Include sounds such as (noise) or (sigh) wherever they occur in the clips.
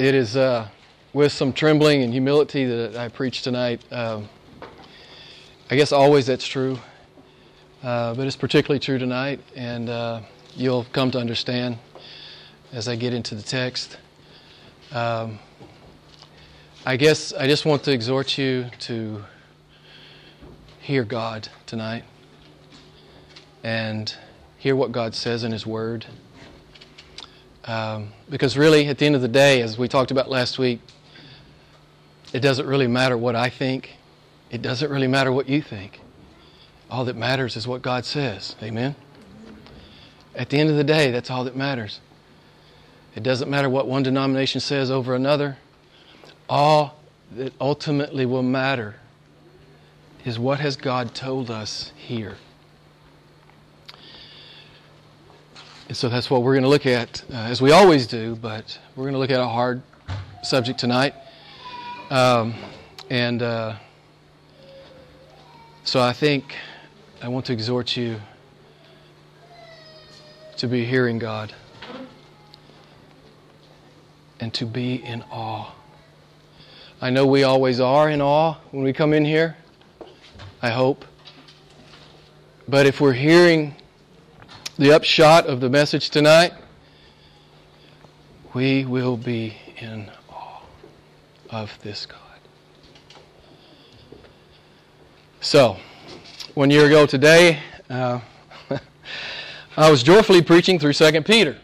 It is uh, with some trembling and humility that I preach tonight. Um, I guess always that's true, uh, but it's particularly true tonight, and uh, you'll come to understand as I get into the text. Um, I guess I just want to exhort you to hear God tonight and hear what God says in His Word. Um, because really, at the end of the day, as we talked about last week, it doesn't really matter what I think. It doesn't really matter what you think. All that matters is what God says. Amen? At the end of the day, that's all that matters. It doesn't matter what one denomination says over another. All that ultimately will matter is what has God told us here. And so that's what we're going to look at, uh, as we always do, but we're going to look at a hard subject tonight. Um, and uh, so I think I want to exhort you to be hearing God and to be in awe. I know we always are in awe when we come in here, I hope. But if we're hearing the upshot of the message tonight, we will be in awe of this God. So, one year ago today, uh, (laughs) I was joyfully preaching through 2 Peter.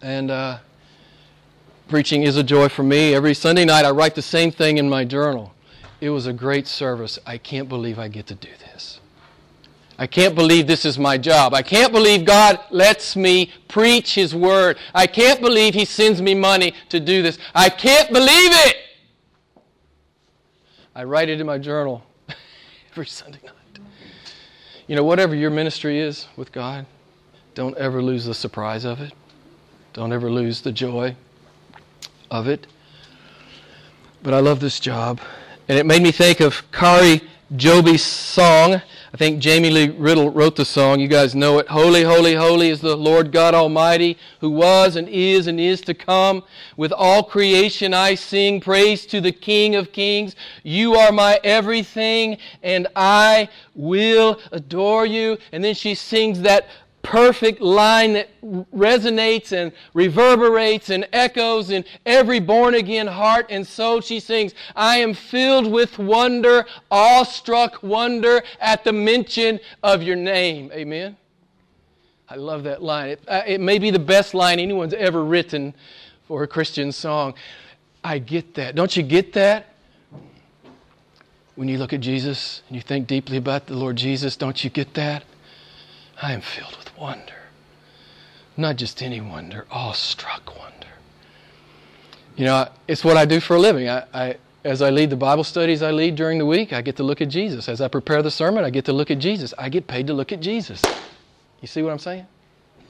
And uh, preaching is a joy for me. Every Sunday night, I write the same thing in my journal. It was a great service. I can't believe I get to do this. I can't believe this is my job. I can't believe God lets me preach His Word. I can't believe He sends me money to do this. I can't believe it. I write it in my journal (laughs) every Sunday night. You know, whatever your ministry is with God, don't ever lose the surprise of it. Don't ever lose the joy of it. But I love this job. And it made me think of Kari Jobe's song. I think Jamie Lee Riddle wrote the song. You guys know it. Holy, holy, holy is the Lord God Almighty, who was and is and is to come. With all creation I sing praise to the King of Kings. You are my everything, and I will adore you. And then she sings that perfect line that resonates and reverberates and echoes in every born again heart and soul. She sings, I am filled with wonder, awestruck wonder at the mention of your name. Amen. I love that line. It, uh, it may be the best line anyone's ever written for a Christian song. I get that. Don't you get that? When you look at Jesus and you think deeply about the Lord Jesus, don't you get that? I am filled with wonder. Not just any wonder, awestruck wonder. You know, it's what I do for a living. I, I, as I lead the Bible studies I lead during the week, I get to look at Jesus. As I prepare the sermon, I get to look at Jesus. I get paid to look at Jesus. You see what I'm saying?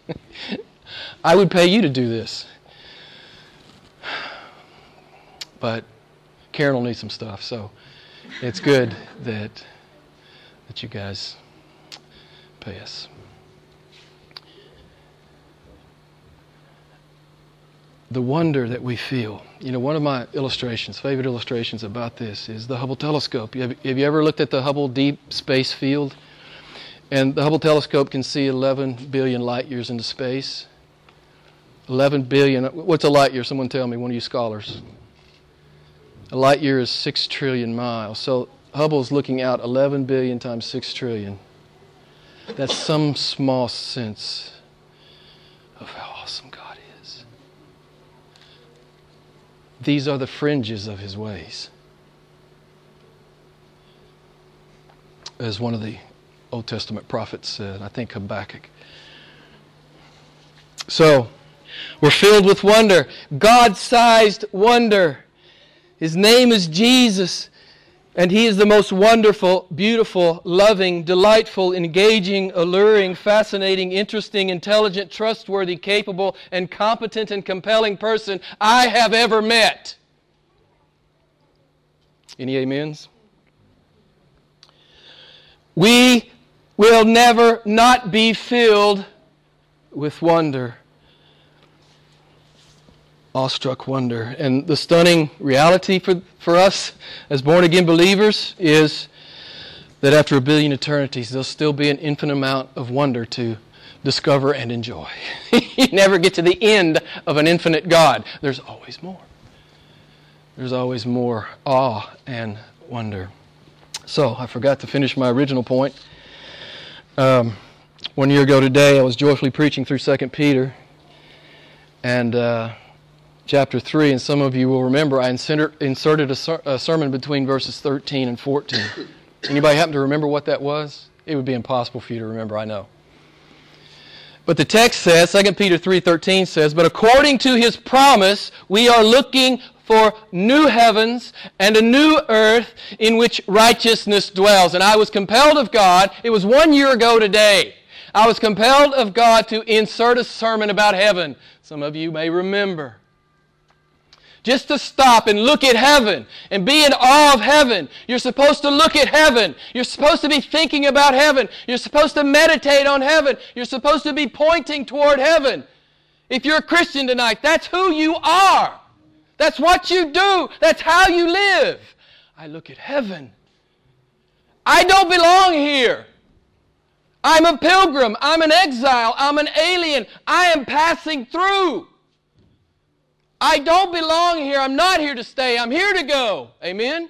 (laughs) I would pay you to do this. But Karen will need some stuff, so it's good that that you guys pay us. The wonder that we feel. You know, one of my illustrations, favorite illustrations about this is the Hubble telescope. Have, have, you ever looked at the Hubble Deep Space Field? And the Hubble telescope can see 11 billion light years into space. 11 billion. What's a light year? Someone tell me, one of you scholars. A light year is 6 trillion miles. So Hubble's looking out 11 billion times 6 trillion. That's some small sense of how awesome God These are the fringes of his ways. As one of the Old Testament prophets said, I think Habakkuk. So, we're filled with wonder, God sized wonder. His name is Jesus. And He is the most wonderful, beautiful, loving, delightful, engaging, alluring, fascinating, interesting, intelligent, trustworthy, capable, and competent and compelling person I have ever met. Any amens? We will never not be filled with wonder awestruck wonder. And the stunning reality for, for us as born again believers is that after a billion eternities, there'll still be an infinite amount of wonder to discover and enjoy. (laughs) you never get to the end of an infinite God. There's always more. There's always more awe and wonder. So, I forgot to finish my original point. Um, one year ago today, I was joyfully preaching through 2 Peter and uh, chapter 3, and some of you will remember I inserted a, ser- a sermon between verses 13 and 14. Anybody happen to remember what that was? It would be impossible for you to remember, I know. But the text says, 2 Peter 3:13 says, "But according to his promise, we are looking for new heavens and a new earth in which righteousness dwells." And I was compelled of God, it was 1 year ago today. I was compelled of God to insert a sermon about heaven. Some of you may remember just to stop and look at heaven and be in awe of heaven. You're supposed to look at heaven. You're supposed to be thinking about heaven. You're supposed to meditate on heaven. You're supposed to be pointing toward heaven. If you're a Christian tonight, that's who you are. That's what you do. That's how you live. I look at heaven. I don't belong here. I'm a pilgrim. I'm an exile. I'm an alien. I am passing through. I don't belong here. I'm not here to stay. I'm here to go. Amen?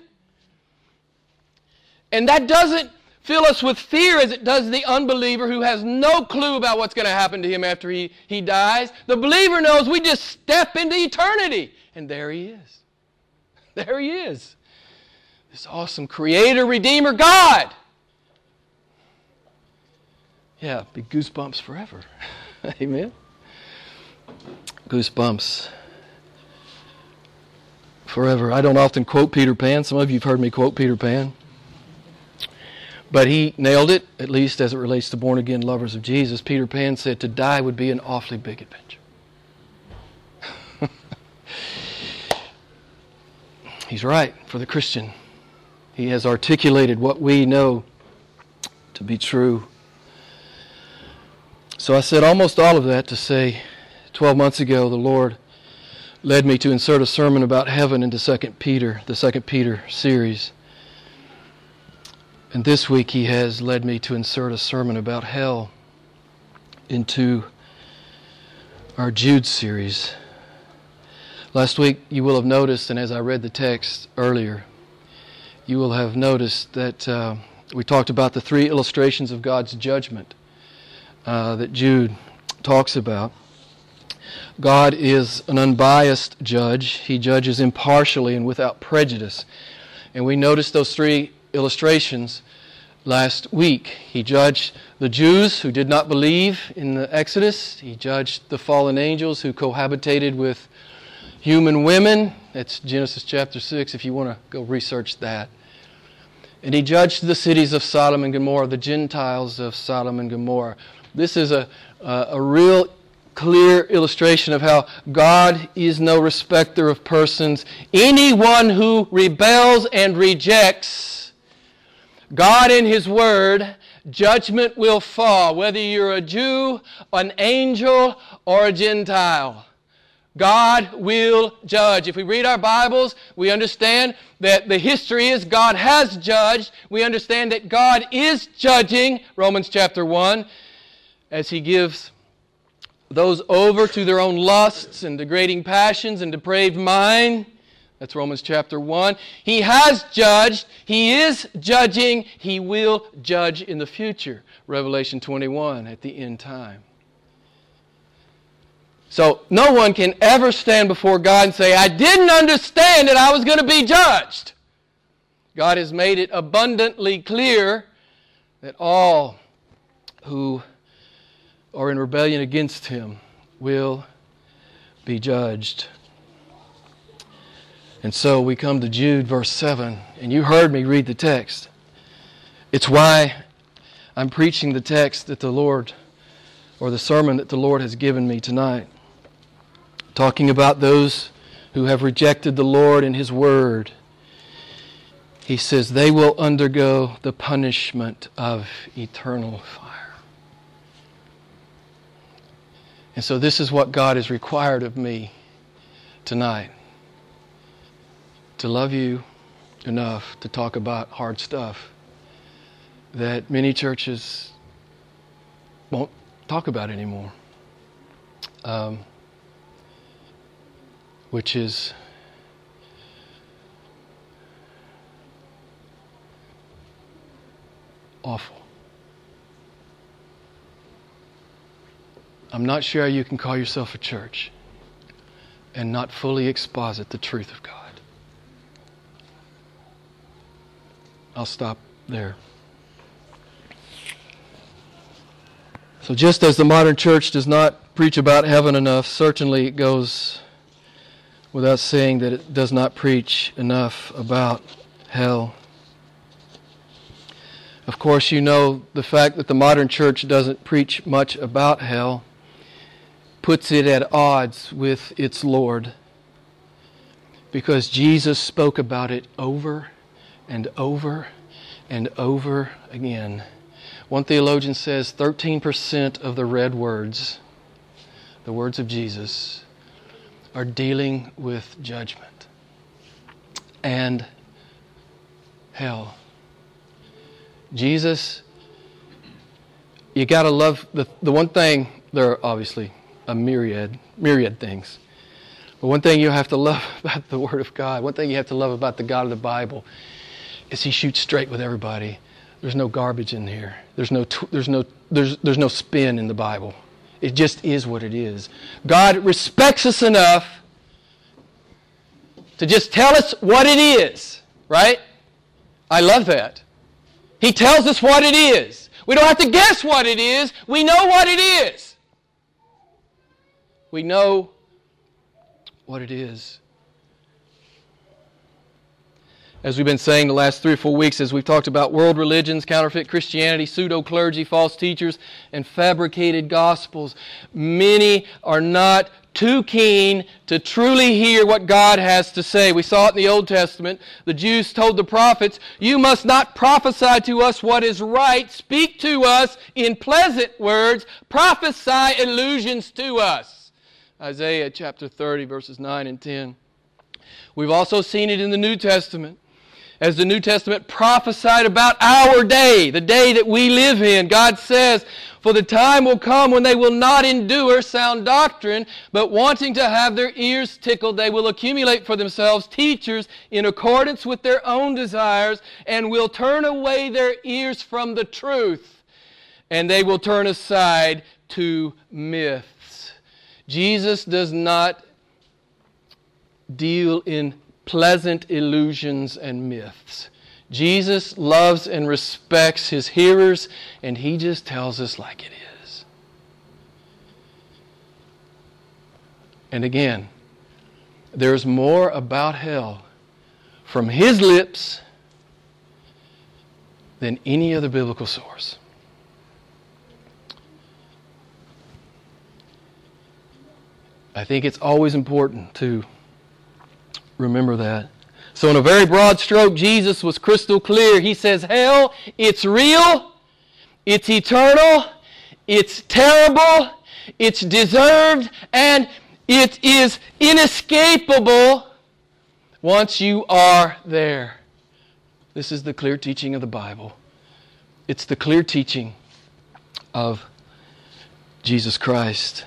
And that doesn't fill us with fear as it does the unbeliever who has no clue about what's going to happen to him after he, he dies. The believer knows we just step into eternity. And there he is. (laughs) There he is. This awesome creator, redeemer, God. Yeah, be goosebumps forever. (laughs) Amen. Goosebumps forever. I don't often quote Peter Pan. Some of you have heard me quote Peter Pan. But he nailed it, at least as it relates to born again lovers of Jesus. Peter Pan said to die would be an awfully big adventure. (laughs) He's right for the Christian. He has articulated what we know to be true. So I said almost all of that to say 12 months ago, the Lord led me to insert a sermon about heaven into 2 Peter, the 2 Peter series. And this week he has led me to insert a sermon about hell into our Jude series. Last week you will have noticed, and as I read the text earlier, you will have noticed that uh, we talked about the three illustrations of God's judgment uh, that Jude talks about. God is an unbiased judge. He judges impartially and without prejudice. And we noticed those three illustrations last week. He judged the Jews who did not believe in the Exodus. He judged the fallen angels who cohabitated with human women. That's Genesis chapter 6 if you want to go research that. And he judged the cities of Sodom and Gomorrah, the Gentiles of Sodom and Gomorrah. This is a, a, a real clear illustration of how God is no respecter of persons. Anyone who rebels and rejects God in His Word, judgment will fall, whether you're a Jew, an angel, or a Gentile. God will judge. If we read our Bibles, we understand that the history is God has judged. We understand that God is judging, Romans chapter 1, as He gives those over to their own lusts and degrading passions and depraved mind. That's Romans chapter 1. He has judged. He is judging. He will judge in the future. Revelation 21 at the end time. So no one can ever stand before God and say, I didn't understand that I was going to be judged. God has made it abundantly clear that all who or in rebellion against him will be judged. And so we come to Jude, verse 7, and you heard me read the text. It's why I'm preaching the text that the Lord, or the sermon that the Lord has given me tonight. Talking about those who have rejected the Lord and His Word. He says they will undergo the punishment of eternal fire. And so, this is what God has required of me tonight to love you enough to talk about hard stuff that many churches won't talk about anymore, um, which is awful. I'm not sure you can call yourself a church and not fully exposit the truth of God. I'll stop there. So, just as the modern church does not preach about heaven enough, certainly it goes without saying that it does not preach enough about hell. Of course, you know the fact that the modern church doesn't preach much about hell puts it at odds with its Lord because Jesus spoke about it over and over and over again. One theologian says 13% of the red words, the words of Jesus, are dealing with judgment and hell. Jesus, you got to love the, the one thing, there are obviously a myriad, myriad things. But one thing you have to love (laughs) about the Word of God, one thing you have to love about the God of the Bible, is He shoots straight with everybody. There's no garbage in here. There's no, there's no, there's, there's no spin in the Bible. It just is what it is. God respects us enough to just tell us what it is, right? I love that. He tells us what it is. We don't have to guess what it is. We know what it is. We know what it is as we've been saying the last three or four weeks, as we've talked about world religions, counterfeit Christianity, pseudo clergy, false teachers, and fabricated gospels, many are not too keen to truly hear what God has to say. We saw it in the Old Testament. The Jews told the prophets, You must not prophesy to us what is right. Speak to us in pleasant words. Prophesy illusions to us. Isaiah chapter 30, verses 9 and 10. We've also seen it in the New Testament as the New Testament prophesied about our day, the day that we live in. God says, For the time will come when they will not endure sound doctrine, but wanting to have their ears tickled, they will accumulate for themselves teachers in accordance with their own desires, and will turn away their ears from the truth, and they will turn aside to myths. Jesus does not deal in pleasant illusions and myths. Jesus loves and respects his hearers, and he just tells us like it is. And again, there's more about hell from his lips than any other biblical source. I think it's always important to Remember that. So, in a very broad stroke, Jesus was crystal clear. He says, Hell, it's real, it's eternal, it's terrible, it's deserved, and it is inescapable once you are there. This is the clear teaching of the Bible. It's the clear teaching of Jesus Christ.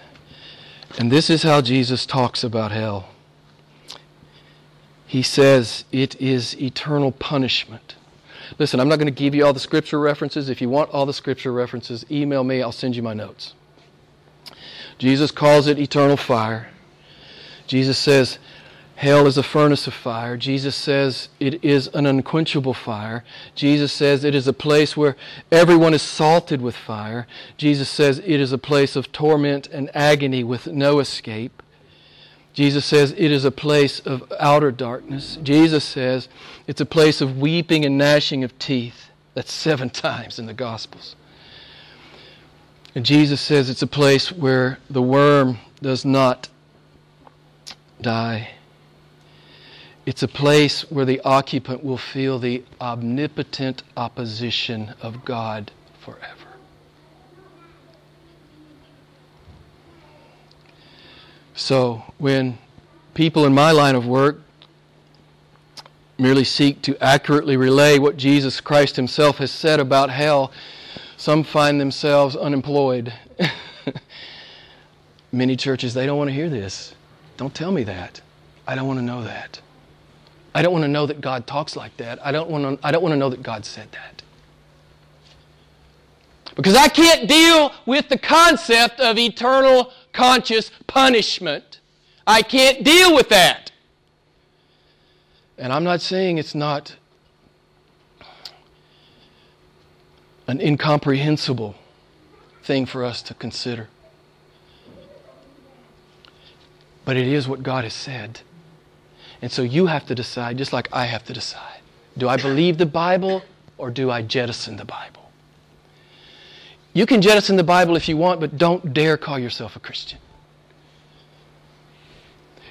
And this is how Jesus talks about hell he says it is eternal punishment. Listen, I'm not going to give you all the scripture references. If you want all the scripture references, email me, I'll send you my notes. Jesus calls it eternal fire. Jesus says hell is a furnace of fire. Jesus says it is an unquenchable fire. Jesus says it is a place where everyone is salted with fire. Jesus says it is a place of torment and agony with no escape. Jesus says it is a place of outer darkness. Jesus says it's a place of weeping and gnashing of teeth. That's seven (laughs) times in the Gospels. And Jesus says it's a place where the worm does not die. It's a place where the occupant will feel the omnipotent opposition of God forever. So when people in my line of work merely seek to accurately relay what Jesus Christ himself has said about hell, some find themselves unemployed. (laughs) Many churches, they don't want to hear this. Don't tell me that. I don't want to know that. I don't want to know that God talks like that. I don't want to, I don't want to know that God said that. Because I can't deal with the concept of eternal conscious punishment. I can't deal with that. And I'm not saying it's not an incomprehensible thing for us to consider. But it is what God has said. And so you have to decide, just like I have to decide. Do I believe the Bible or do I jettison the Bible? You can jettison the Bible if you want, but don't dare call yourself a Christian.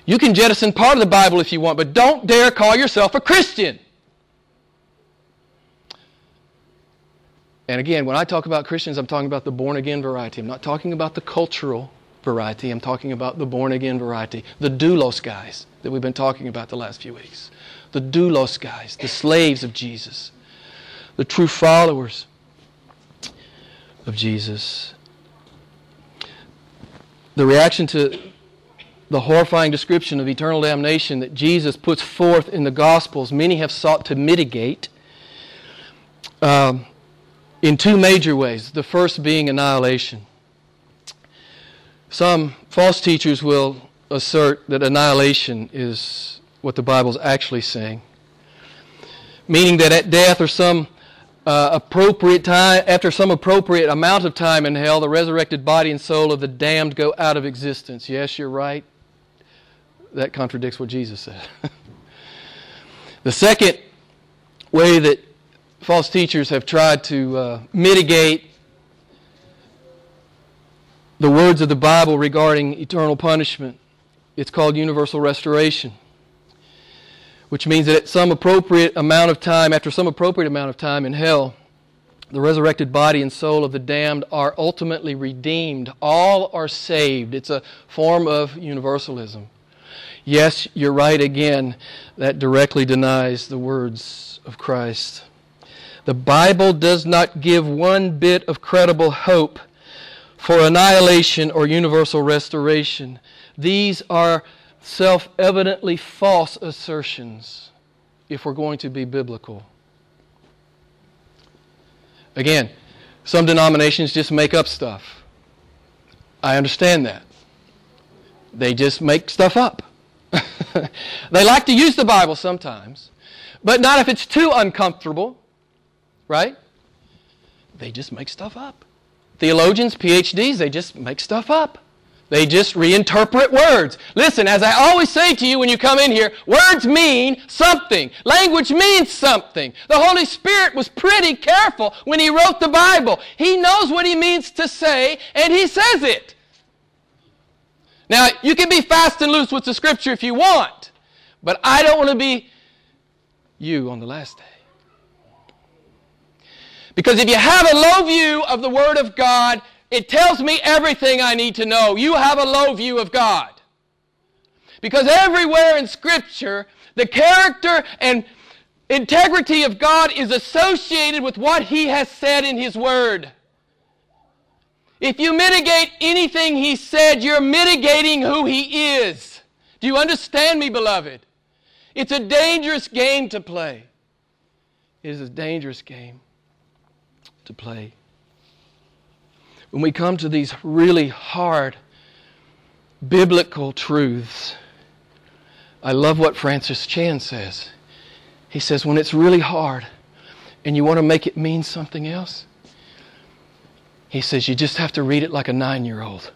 You can jettison part of the Bible if you want, but don't dare call yourself a Christian. And again, when I talk about Christians, I'm talking about the born again variety. I'm not talking about the cultural variety. I'm talking about the born again variety, the doulos guys that we've been talking about the last few weeks. The doulos guys, the slaves of Jesus, the true followers of Jesus. The reaction to the horrifying description of eternal damnation that Jesus puts forth in the Gospels, many have sought to mitigate um, in two major ways. The first being annihilation. Some false teachers will assert that annihilation is what the Bible is actually saying, meaning that at death or some uh, appropriate time, after some appropriate amount of time in hell, the resurrected body and soul of the damned go out of existence. Yes, you're right. That contradicts what Jesus said. (laughs) the second way that false teachers have tried to uh, mitigate the words of the Bible regarding eternal punishment. It's called universal restoration, which means that at some appropriate amount of time, after some appropriate amount of time in hell, the resurrected body and soul of the damned are ultimately redeemed. All are saved. It's a form of universalism. Yes, you're right again. That directly denies the words of Christ. The Bible does not give one bit of credible hope for annihilation or universal restoration. These are self evidently false assertions if we're going to be biblical. Again, some denominations just make up stuff. I understand that. They just make stuff up. (laughs) they like to use the Bible sometimes, but not if it's too uncomfortable, right? They just make stuff up. Theologians, PhDs, they just make stuff up. They just reinterpret words. Listen, as I always say to you when you come in here, words mean something. Language means something. The Holy Spirit was pretty careful when He wrote the Bible. He knows what He means to say, and He says it. Now, you can be fast and loose with the Scripture if you want, but I don't want to be you on the last day. Because if you have a low view of the Word of God, it tells me everything I need to know. You have a low view of God. Because everywhere in Scripture, the character and integrity of God is associated with what He has said in His Word. If you mitigate anything He said, you're mitigating who He is. Do you understand me, beloved? It's a dangerous game to play. It is a dangerous game to play. When we come to these really hard biblical truths, I love what Francis Chan says. He says, when it's really hard and you want to make it mean something else, he says, you just have to read it like a nine year old.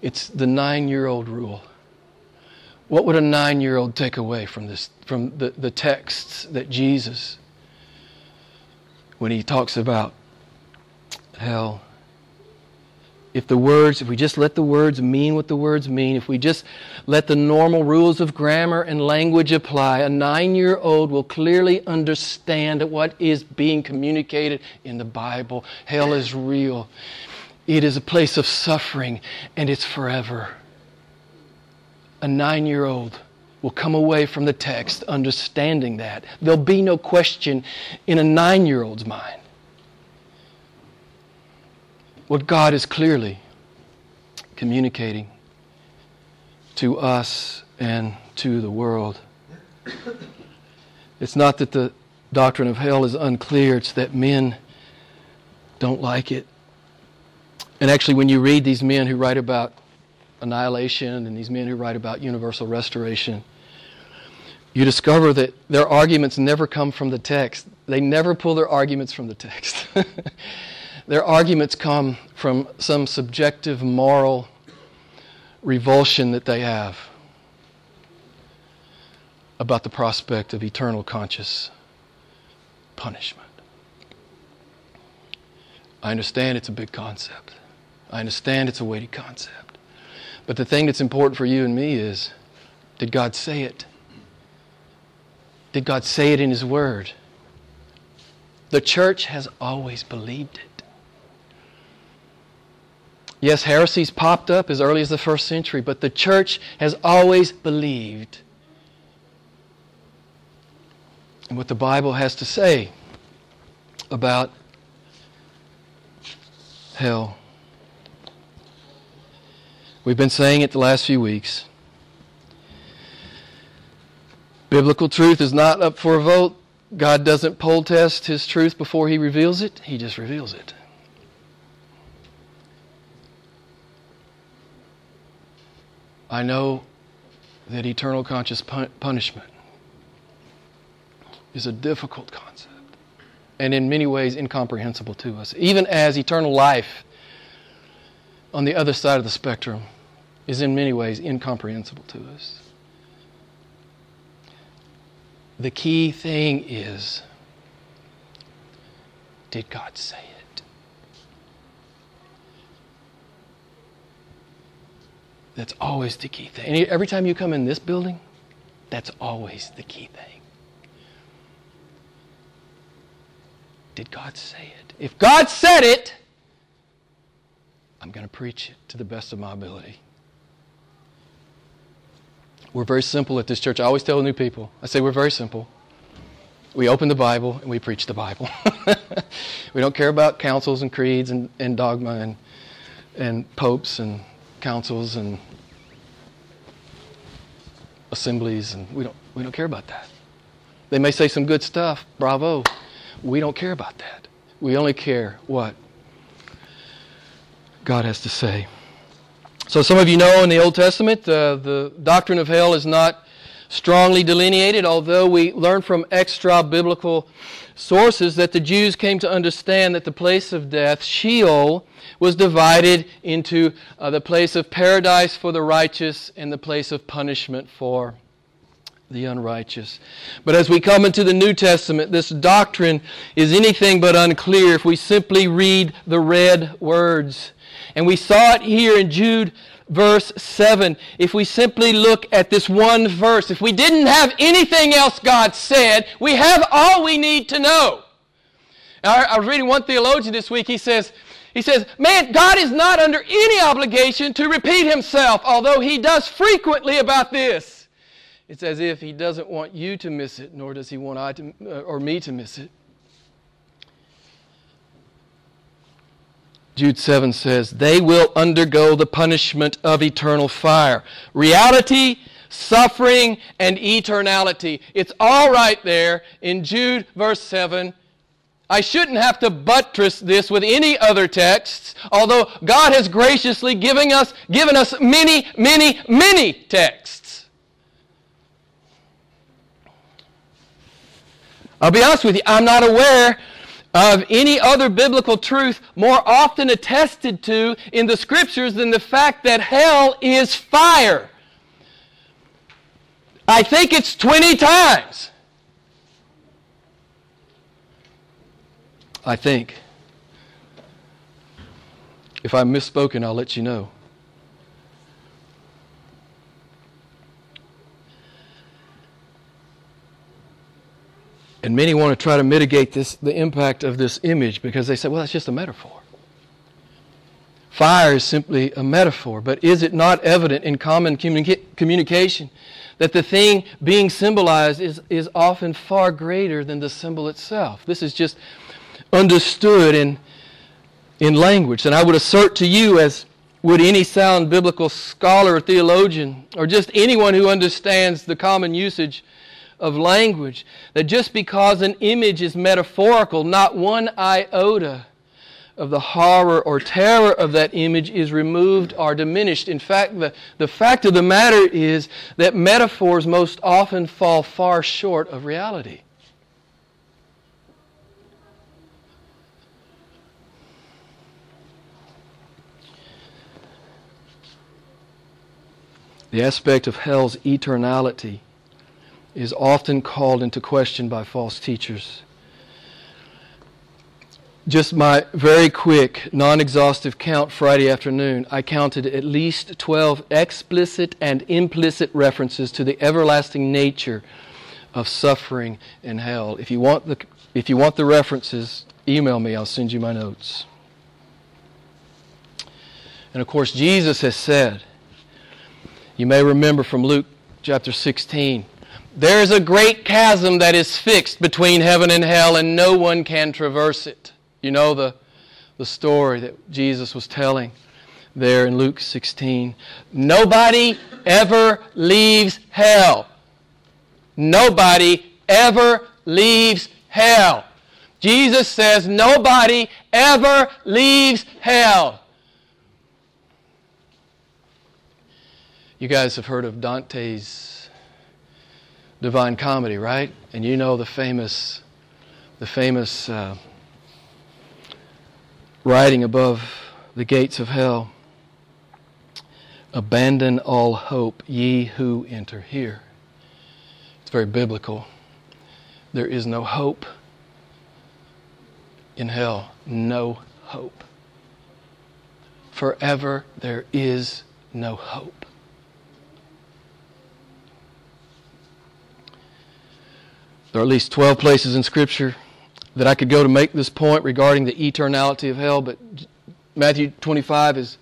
It's the nine year old rule. What would a nine year old take away from, this, from the, the texts that Jesus when he talks about hell. If the words, if we just let the words mean what the words mean, if we just let the normal rules of grammar and language apply, a nine year old will clearly understand what is being communicated in the Bible. Hell is real, it is a place of suffering, and it's forever. a nine year old will come away from the text understanding that. There'll be no question in a nine year old's mind. What God is clearly communicating to us and to the world. It's not that the doctrine of hell is unclear, it's that men don't like it. And actually, when you read these men who write about annihilation and these men who write about universal restoration, you discover that their arguments never come from the text. They never pull their arguments from the text. (laughs) their arguments come from some subjective moral revulsion that they have about the prospect of eternal conscious punishment. I understand it's a big concept. I understand it's a weighty concept. But the thing that's important for you and me is did God say it? Did God say it in His Word? The church has always believed it. Yes, heresies popped up as early as the first century, but the church has always believed in what the Bible has to say about hell. We've been saying it the last few weeks. Biblical truth is not up for a vote. God doesn't poll test his truth before he reveals it, he just reveals it. I know that eternal conscious punishment is a difficult concept and in many ways incomprehensible to us, even as eternal life on the other side of the spectrum is in many ways incomprehensible to us. The key thing is did God say it? That's always the key thing. every time you come in this building, that's always the key thing. Did God say it? If God said it, I'm going to preach it to the best of my ability. We're very simple at this church. I always tell new people, I say we're very simple. We open the Bible and we preach the Bible. (laughs) we don't care about councils and creeds and, and dogma and, and popes and councils and assemblies, and we don't, we don't care about that. They may say some good stuff, bravo. We don't care about that. We only care what God has to say. So, some of you know in the Old Testament, uh, the doctrine of hell is not strongly delineated, although we learn from extra biblical sources that the Jews came to understand that the place of death, Sheol, was divided into uh, the place of paradise for the righteous and the place of punishment for the unrighteous. But as we come into the New Testament, this doctrine is anything but unclear if we simply read the red words. And we saw it here in Jude verse 7. If we simply look at this one verse, if we didn't have anything else God said, we have all we need to know. I, I was reading one theologian this week. He says, he says, man, God is not under any obligation to repeat himself, although he does frequently about this. It's as if he doesn't want you to miss it, nor does he want I to, uh, or me to miss it. Jude 7 says, They will undergo the punishment of eternal fire. Reality, suffering, and eternality. It's all right there in Jude verse 7 I shouldn't have to buttress this with any other texts, although God has graciously given us, given us many, many, many texts. I'll be honest with you, I'm not aware of any other biblical truth more often attested to in the scriptures than the fact that hell is fire. I think it's 20 times. I think. If I'm misspoken, I'll let you know. And many want to try to mitigate this, the impact of this image because they say, well, that's just a metaphor. Fire is simply a metaphor, but is it not evident in common communication that the thing being symbolized is, is often far greater than the symbol itself. This is just understood in, in language. And I would assert to you, as would any sound biblical scholar or theologian, or just anyone who understands the common usage of language, that just because an image is metaphorical, not one iota of the horror or terror of that image is removed or diminished. In fact, the, the fact of the matter is that metaphors most often fall far short of reality. The aspect of hell's eternality is often called into question by false teachers just my very quick, non exhaustive count Friday afternoon, I counted at least 12 explicit and implicit references to the everlasting nature of suffering in hell. If you want the, if you want the references, email me, I'll send you my notes. And of course, Jesus has said, you may remember from Luke chapter 16, there is a great chasm that is fixed between heaven and hell, and no one can traverse it. You know the, the story that Jesus was telling there in Luke 16. Nobody ever leaves hell. Nobody ever leaves hell. Jesus says nobody ever leaves hell. You guys have heard of Dante's Divine Comedy, right? And you know the famous, the famous uh, writing above the gates of hell Abandon all hope, ye who enter here. It's very biblical. There is no hope in hell. No hope. Forever there is no hope. There are at least 12 places in Scripture that I could go to make this point regarding the eternality of hell, but Matthew 25 is,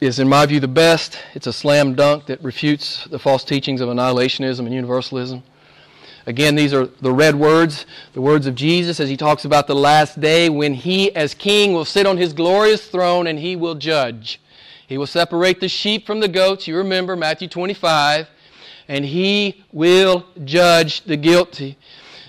is, in my view, the best. It's a slam dunk that refutes the false teachings of annihilationism and universalism. Again, these are the red words, the words of Jesus as he talks about the last day when he, as king, will sit on his glorious throne and he will judge. He will separate the sheep from the goats. You remember Matthew 25. And he will judge the guilty.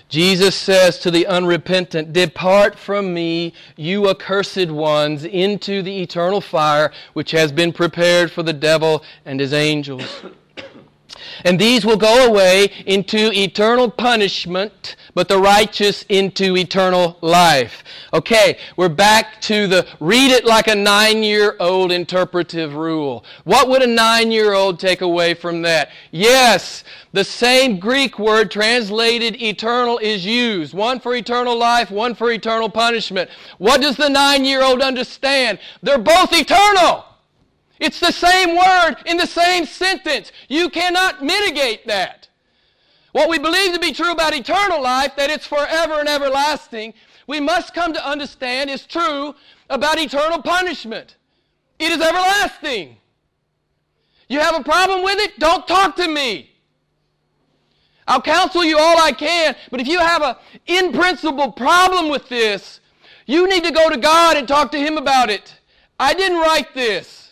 Jesus says to the unrepentant, Depart from me, you accursed ones, into the eternal fire which has been prepared for the devil and his angels. And these will go away into eternal punishment, but the righteous into eternal life. Okay, we're back to the read it like a nine year old interpretive rule. What would a nine year old take away from that? Yes, the same Greek word translated eternal is used. One for eternal life, one for eternal punishment. What does the nine year old understand? They're both eternal. It's the same word in the same sentence. You cannot mitigate that. What we believe to be true about eternal life, that it's forever and everlasting, we must come to understand is true about eternal punishment. It is everlasting. You have a problem with it? Don't talk to me. I'll counsel you all I can, but if you have an in principle problem with this, you need to go to God and talk to Him about it. I didn't write this.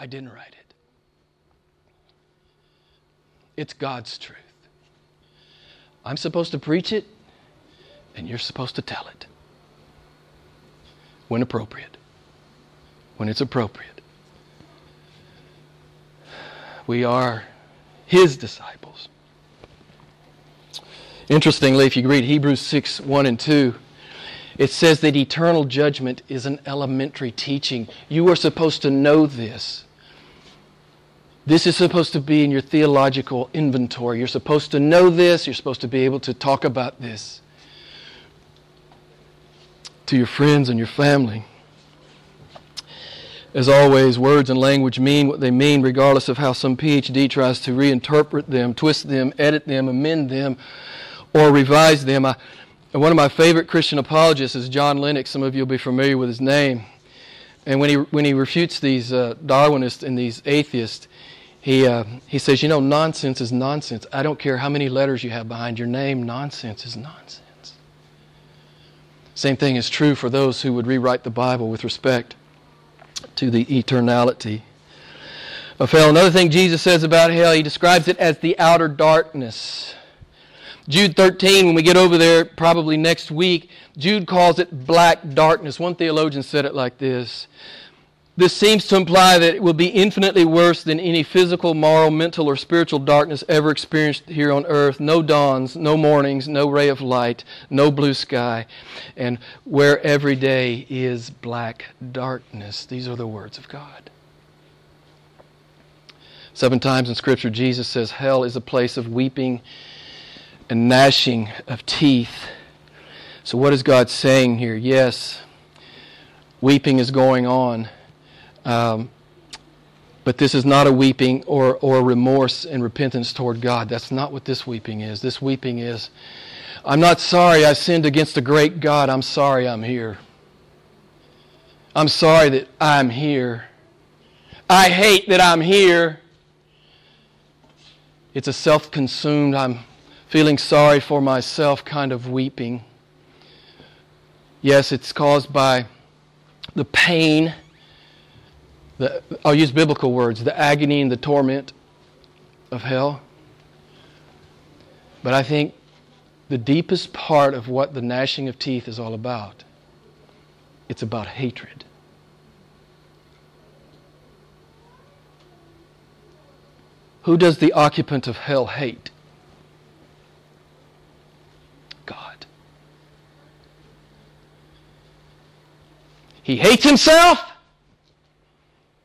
I didn't write it. It's God's truth. I'm supposed to preach it, and you're supposed to tell it when appropriate. When it's appropriate. We are His disciples. Interestingly, if you read Hebrews 6 1 and 2, it says that eternal judgment is an elementary teaching. You are supposed to know this. This is supposed to be in your theological inventory. You're supposed to know this. You're supposed to be able to talk about this to your friends and your family. As always, words and language mean what they mean, regardless of how some PhD tries to reinterpret them, twist them, edit them, amend them, or revise them. I, one of my favorite Christian apologists is John Lennox. Some of you will be familiar with his name. And when he, when he refutes these uh, Darwinists and these atheists, he, uh, he says, You know, nonsense is nonsense. I don't care how many letters you have behind your name, nonsense is nonsense. Same thing is true for those who would rewrite the Bible with respect to the eternality of hell. Another thing Jesus says about hell, he describes it as the outer darkness. Jude 13, when we get over there, probably next week, Jude calls it black darkness. One theologian said it like this This seems to imply that it will be infinitely worse than any physical, moral, mental, or spiritual darkness ever experienced here on earth. No dawns, no mornings, no ray of light, no blue sky, and where every day is black darkness. These are the words of God. Seven times in Scripture, Jesus says hell is a place of weeping and gnashing of teeth. So, what is God saying here? Yes, weeping is going on. Um, but this is not a weeping or, or remorse and repentance toward God. That's not what this weeping is. This weeping is, I'm not sorry I sinned against the great God. I'm sorry I'm here. I'm sorry that I'm here. I hate that I'm here. It's a self consumed, I'm feeling sorry for myself kind of weeping. Yes, it's caused by the pain, the, I'll use biblical words, the agony and the torment of hell. But I think the deepest part of what the gnashing of teeth is all about, it's about hatred. Who does the occupant of hell hate? God. He hates himself.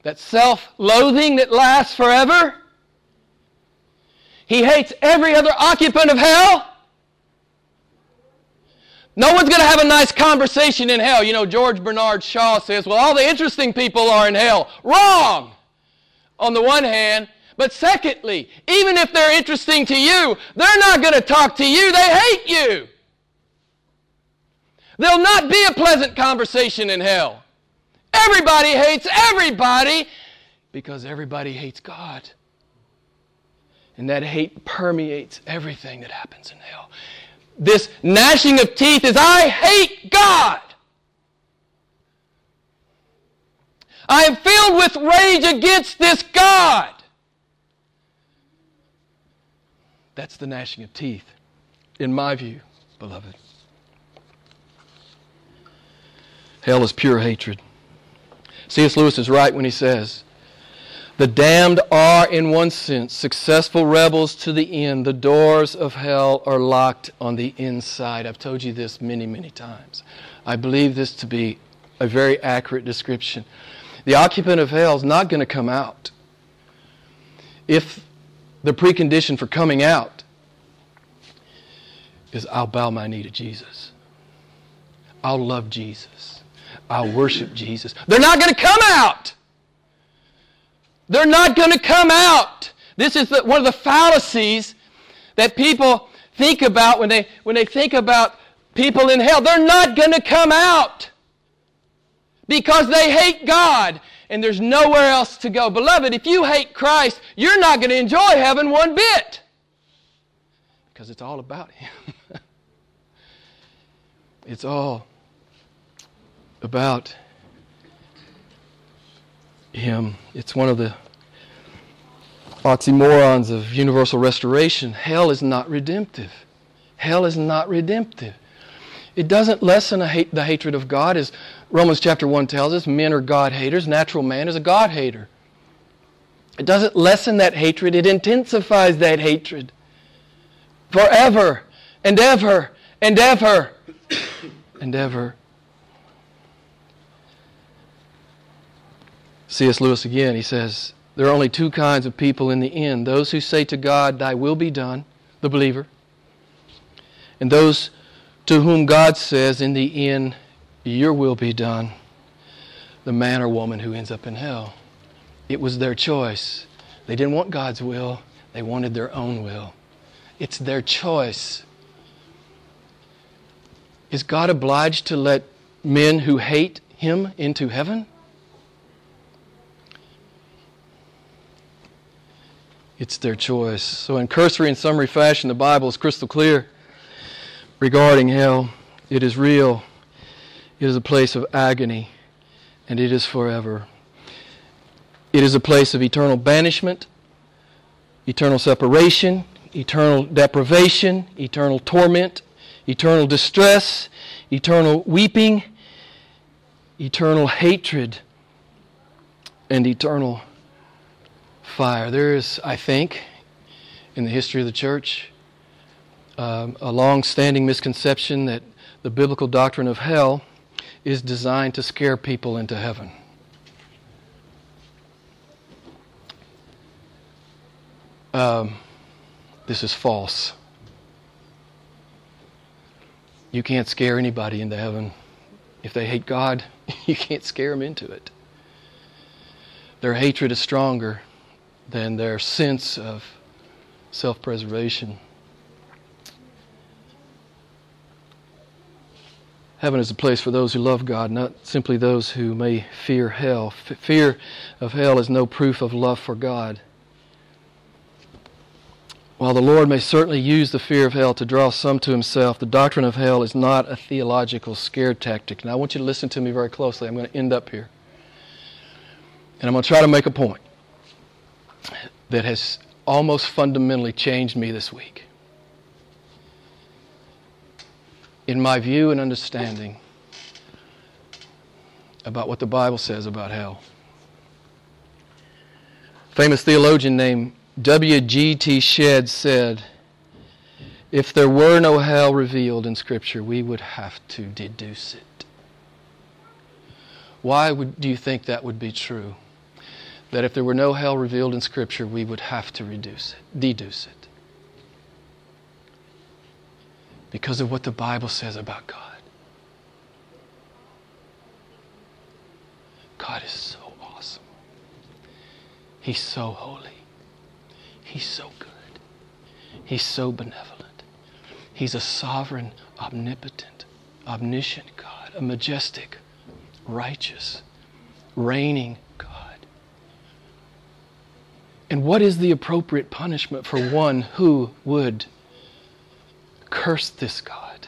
That self loathing that lasts forever. He hates every other occupant of hell. No one's going to have a nice conversation in hell. You know, George Bernard Shaw says, well, all the interesting people are in hell. Wrong! On the one hand. But secondly, even if they're interesting to you, they're not going to talk to you. They hate you. There'll not be a pleasant conversation in hell. Everybody hates everybody because everybody hates God. And that hate permeates everything that happens in hell. This gnashing of teeth is I hate God. I am filled with rage against this God. That's the gnashing of teeth, in my view, beloved. Hell is pure hatred. C.S. Lewis is right when he says, The damned are, in one sense, successful rebels to the end. The doors of hell are locked on the inside. I've told you this many, many times. I believe this to be a very accurate description. The occupant of hell is not going to come out if the precondition for coming out is I'll bow my knee to Jesus. I'll love Jesus. I'll worship Jesus. They're not going to come out. They're not going to come out. This is the, one of the fallacies that people think about when they, when they think about people in hell. They're not going to come out because they hate God and there's nowhere else to go. Beloved, if you hate Christ, you're not going to enjoy heaven one bit because it's all about Him. (laughs) it's all about Him. It's one of the oxymorons of universal restoration. Hell is not redemptive. Hell is not redemptive. It doesn't lessen hate, the hatred of God, as Romans chapter 1 tells us. Men are God haters. Natural man is a God hater. It doesn't lessen that hatred, it intensifies that hatred forever and ever and ever (coughs) and ever. C.S. Lewis again, he says, there are only two kinds of people in the end those who say to God, Thy will be done, the believer, and those to whom God says, In the end, Your will be done, the man or woman who ends up in hell. It was their choice. They didn't want God's will, they wanted their own will. It's their choice. Is God obliged to let men who hate Him into heaven? It's their choice. So, in cursory and summary fashion, the Bible is crystal clear regarding hell. It is real, it is a place of agony, and it is forever. It is a place of eternal banishment, eternal separation, eternal deprivation, eternal torment, eternal distress, eternal weeping, eternal hatred, and eternal fire. There is, I think, in the history of the church, um, a long standing misconception that the biblical doctrine of hell is designed to scare people into heaven. Um, this is false. You can't scare anybody into heaven. If they hate God, (laughs) you can't scare them into it. Their hatred is stronger than their sense of self preservation. Heaven is a place for those who love God, not simply those who may fear hell. F- fear of hell is no proof of love for God. While the Lord may certainly use the fear of hell to draw some to himself, the doctrine of hell is not a theological scare tactic. Now, I want you to listen to me very closely. I'm going to end up here. And I'm going to try to make a point that has almost fundamentally changed me this week. In my view and understanding about what the Bible says about hell. Famous theologian named W.G.T. Shedd said, If there were no hell revealed in Scripture, we would have to deduce it. Why would, do you think that would be true? That if there were no hell revealed in Scripture, we would have to reduce it, deduce it. Because of what the Bible says about God. God is so awesome. He's so holy. He's so good. He's so benevolent. He's a sovereign, omnipotent, omniscient God, a majestic, righteous, reigning and what is the appropriate punishment for one who would curse this God?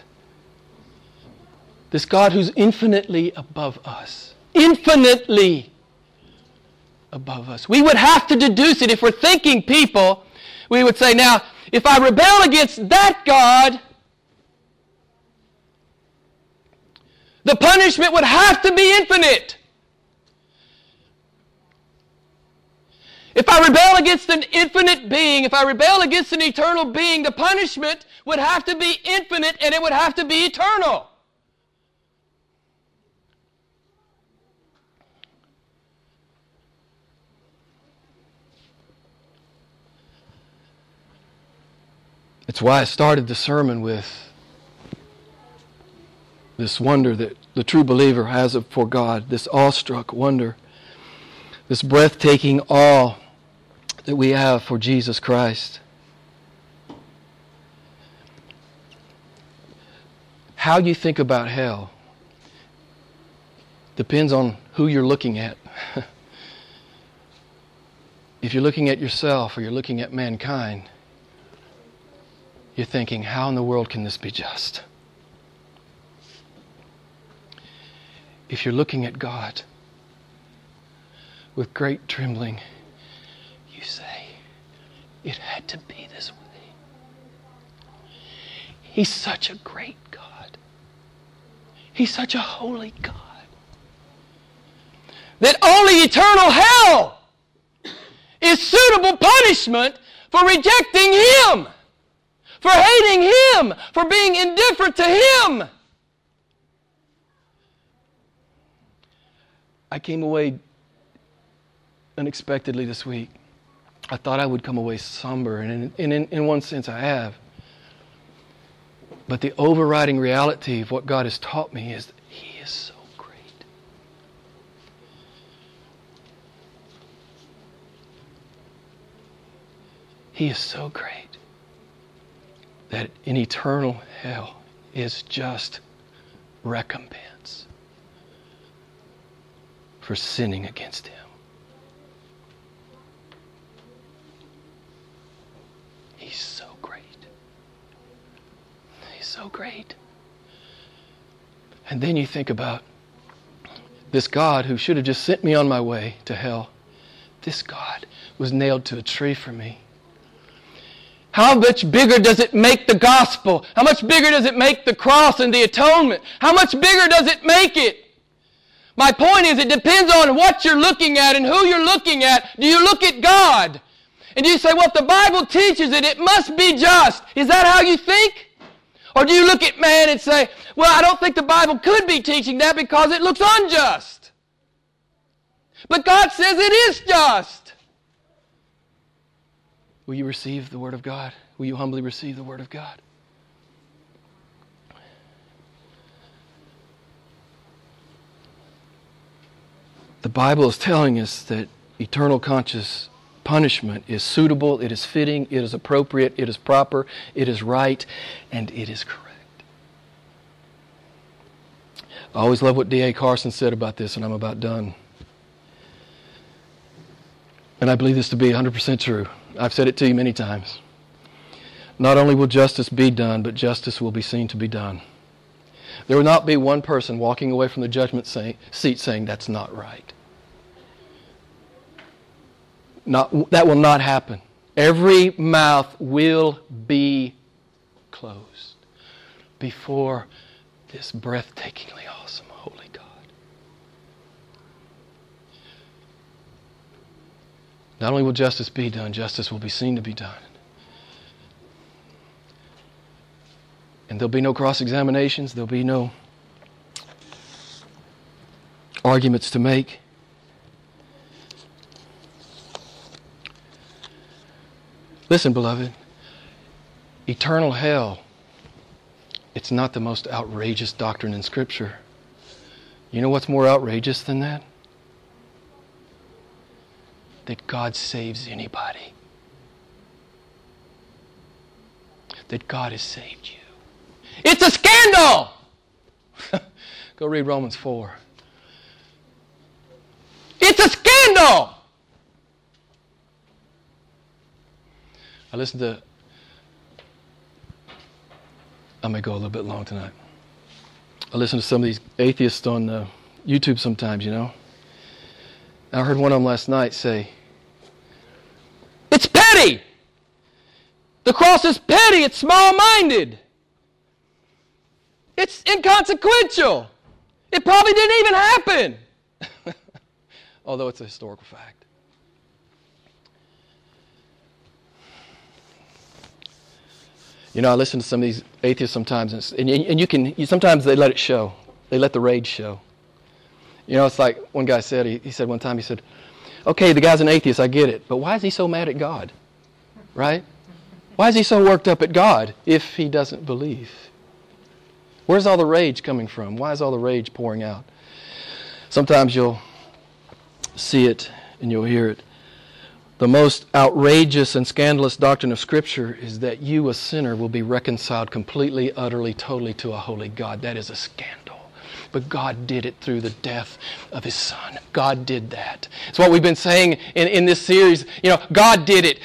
This God who's infinitely above us. Infinitely above us. We would have to deduce it if we're thinking people. We would say, now, if I rebel against that God, the punishment would have to be infinite. If I rebel against an infinite being, if I rebel against an eternal being, the punishment would have to be infinite and it would have to be eternal. It's why I started the sermon with this wonder that the true believer has for God, this awestruck wonder, this breathtaking awe that we have for Jesus Christ. How you think about hell depends on who you're looking at. (laughs) if you're looking at yourself or you're looking at mankind, you're thinking, how in the world can this be just? If you're looking at God with great trembling, it had to be this way. He's such a great God. He's such a holy God. That only eternal hell is suitable punishment for rejecting Him, for hating Him, for being indifferent to Him. I came away unexpectedly this week I thought I would come away somber, and in, in, in one sense I have. But the overriding reality of what God has taught me is that He is so great. He is so great that an eternal hell is just recompense for sinning against Him. Great? And then you think about this God who should have just sent me on my way to hell. This God was nailed to a tree for me. How much bigger does it make the gospel? How much bigger does it make the cross and the atonement? How much bigger does it make it? My point is, it depends on what you're looking at and who you're looking at. Do you look at God? And do you say, well, if the Bible teaches it, it must be just. Is that how you think? Or do you look at man and say, well, I don't think the Bible could be teaching that because it looks unjust? But God says it is just. Will you receive the Word of God? Will you humbly receive the Word of God? The Bible is telling us that eternal conscious punishment is suitable, it is fitting, it is appropriate, it is proper, it is right, and it is correct. I always love what D.A. Carson said about this, and I'm about done. And I believe this to be 100% true. I've said it to you many times. Not only will justice be done, but justice will be seen to be done. There will not be one person walking away from the judgment seat saying, That's not right. Not, that will not happen. Every mouth will be closed before this breathtakingly awesome holy God. Not only will justice be done, justice will be seen to be done. And there'll be no cross examinations, there'll be no arguments to make. Listen, beloved, eternal hell, it's not the most outrageous doctrine in Scripture. You know what's more outrageous than that? That God saves anybody. That God has saved you. It's a scandal! (laughs) Go read Romans 4. It's a scandal! I listened to, I may go a little bit long tonight. I listen to some of these atheists on uh, YouTube sometimes, you know. I heard one of them last night say, It's petty! The cross is petty, it's small minded. It's inconsequential. It probably didn't even happen. (laughs) Although it's a historical fact. You know, I listen to some of these atheists sometimes, and, and you can, you, sometimes they let it show. They let the rage show. You know, it's like one guy said, he, he said one time, he said, okay, the guy's an atheist, I get it, but why is he so mad at God? Right? Why is he so worked up at God if he doesn't believe? Where's all the rage coming from? Why is all the rage pouring out? Sometimes you'll see it and you'll hear it. The most outrageous and scandalous doctrine of Scripture is that you, a sinner, will be reconciled completely, utterly, totally to a holy God. That is a scandal. But God did it through the death of His Son. God did that. It's what we've been saying in, in this series. You know, God did it.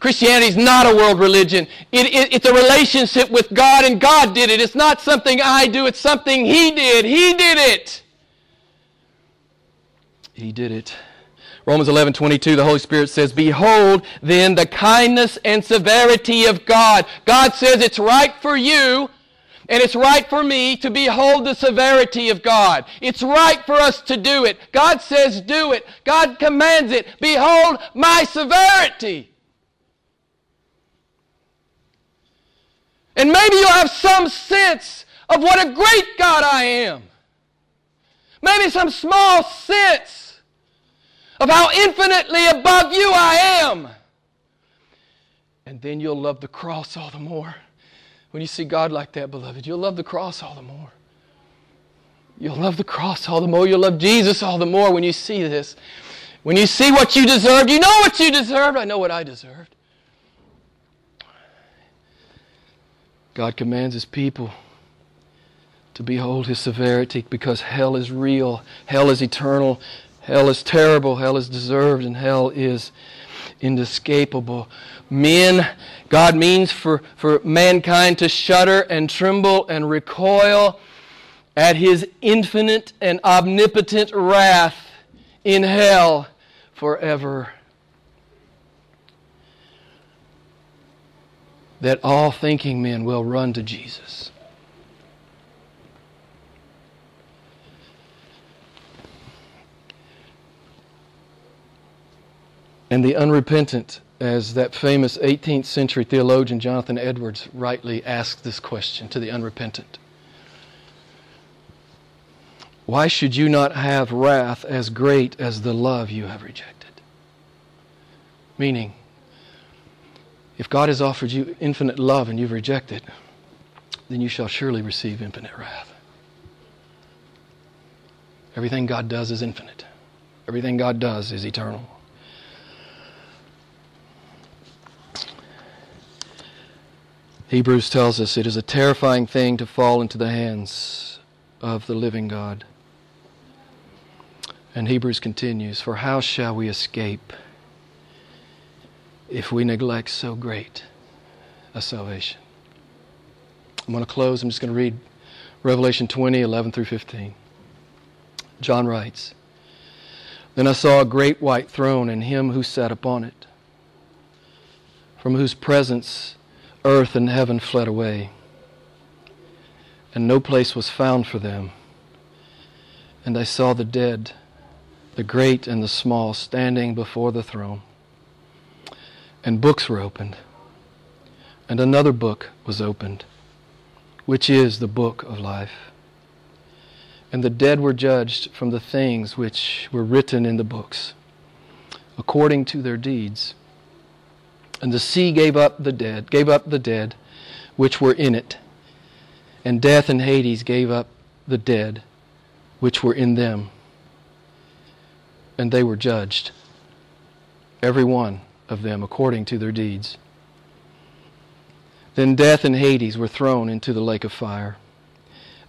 Christianity is not a world religion. It, it, it's a relationship with God, and God did it. It's not something I do, it's something He did. He did it. He did it. Romans 11, 22, the Holy Spirit says, Behold then the kindness and severity of God. God says it's right for you and it's right for me to behold the severity of God. It's right for us to do it. God says do it. God commands it. Behold my severity. And maybe you'll have some sense of what a great God I am. Maybe some small sense of how infinitely above you I am. And then you'll love the cross all the more. When you see God like that, beloved, you'll love the cross all the more. You'll love the cross all the more. You'll love Jesus all the more when you see this. When you see what you deserved, you know what you deserved. I know what I deserved. God commands his people to behold his severity because hell is real, hell is eternal, Hell is terrible, hell is deserved, and hell is inescapable. Men, God means for, for mankind to shudder and tremble and recoil at his infinite and omnipotent wrath in hell forever. That all thinking men will run to Jesus. And the unrepentant, as that famous 18th century theologian Jonathan Edwards rightly asked this question to the unrepentant Why should you not have wrath as great as the love you have rejected? Meaning, if God has offered you infinite love and you've rejected, then you shall surely receive infinite wrath. Everything God does is infinite. Everything God does is eternal. Hebrews tells us it is a terrifying thing to fall into the hands of the living God. And Hebrews continues For how shall we escape if we neglect so great a salvation? I'm going to close. I'm just going to read Revelation 20, 11 through 15. John writes Then I saw a great white throne and him who sat upon it, from whose presence earth and heaven fled away, and no place was found for them. And I saw the dead, the great and the small, standing before the throne. And books were opened. And another book was opened, which is the book of life. And the dead were judged from the things which were written in the books, according to their deeds. And the sea gave up the dead, gave up the dead which were in it. And death and Hades gave up the dead which were in them. And they were judged, every one of them according to their deeds. Then death and Hades were thrown into the lake of fire.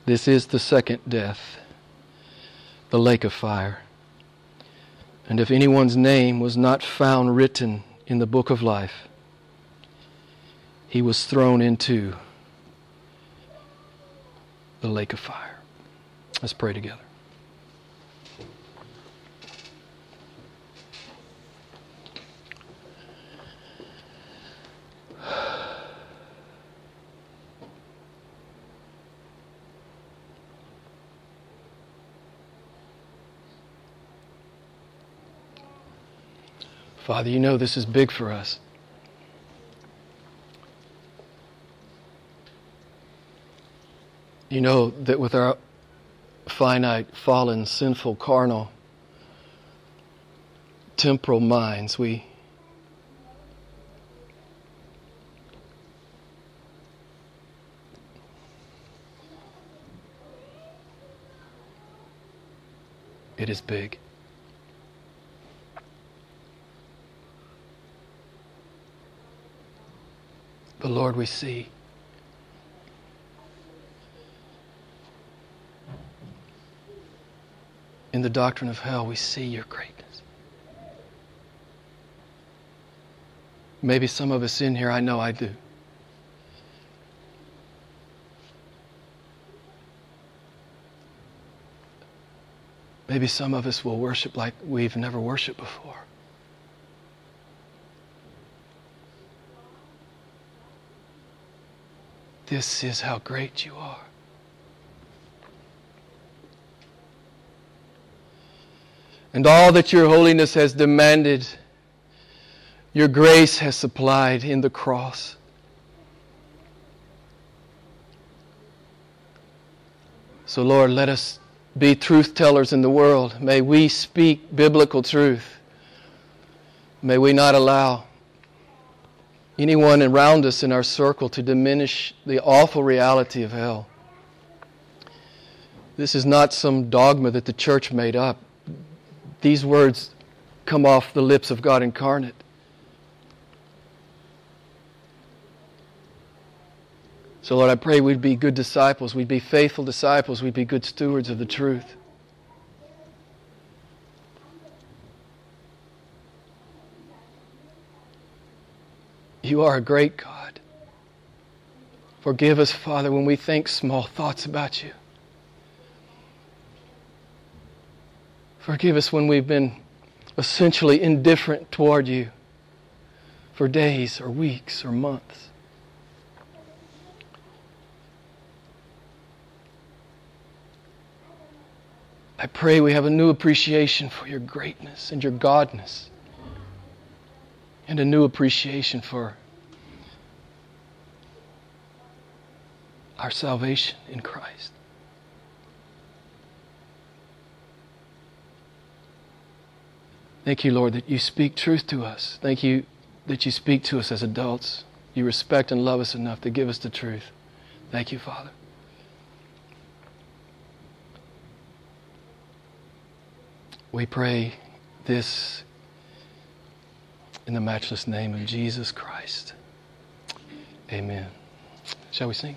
This is the second death, the lake of fire. And if anyone's name was not found written in the book of life, he was thrown into the lake of fire. Let's pray together. Father, you know this is big for us. You know that with our finite, fallen, sinful, carnal, temporal minds, we it is big. But Lord, we see. In the doctrine of hell, we see your greatness. Maybe some of us in here, I know I do. Maybe some of us will worship like we've never worshiped before. This is how great you are. And all that your holiness has demanded, your grace has supplied in the cross. So, Lord, let us be truth tellers in the world. May we speak biblical truth. May we not allow anyone around us in our circle to diminish the awful reality of hell. This is not some dogma that the church made up. These words come off the lips of God incarnate. So, Lord, I pray we'd be good disciples, we'd be faithful disciples, we'd be good stewards of the truth. You are a great God. Forgive us, Father, when we think small thoughts about you. Forgive us when we've been essentially indifferent toward you for days or weeks or months. I pray we have a new appreciation for your greatness and your godness, and a new appreciation for our salvation in Christ. Thank you, Lord, that you speak truth to us. Thank you that you speak to us as adults. You respect and love us enough to give us the truth. Thank you, Father. We pray this in the matchless name of Jesus Christ. Amen. Shall we sing?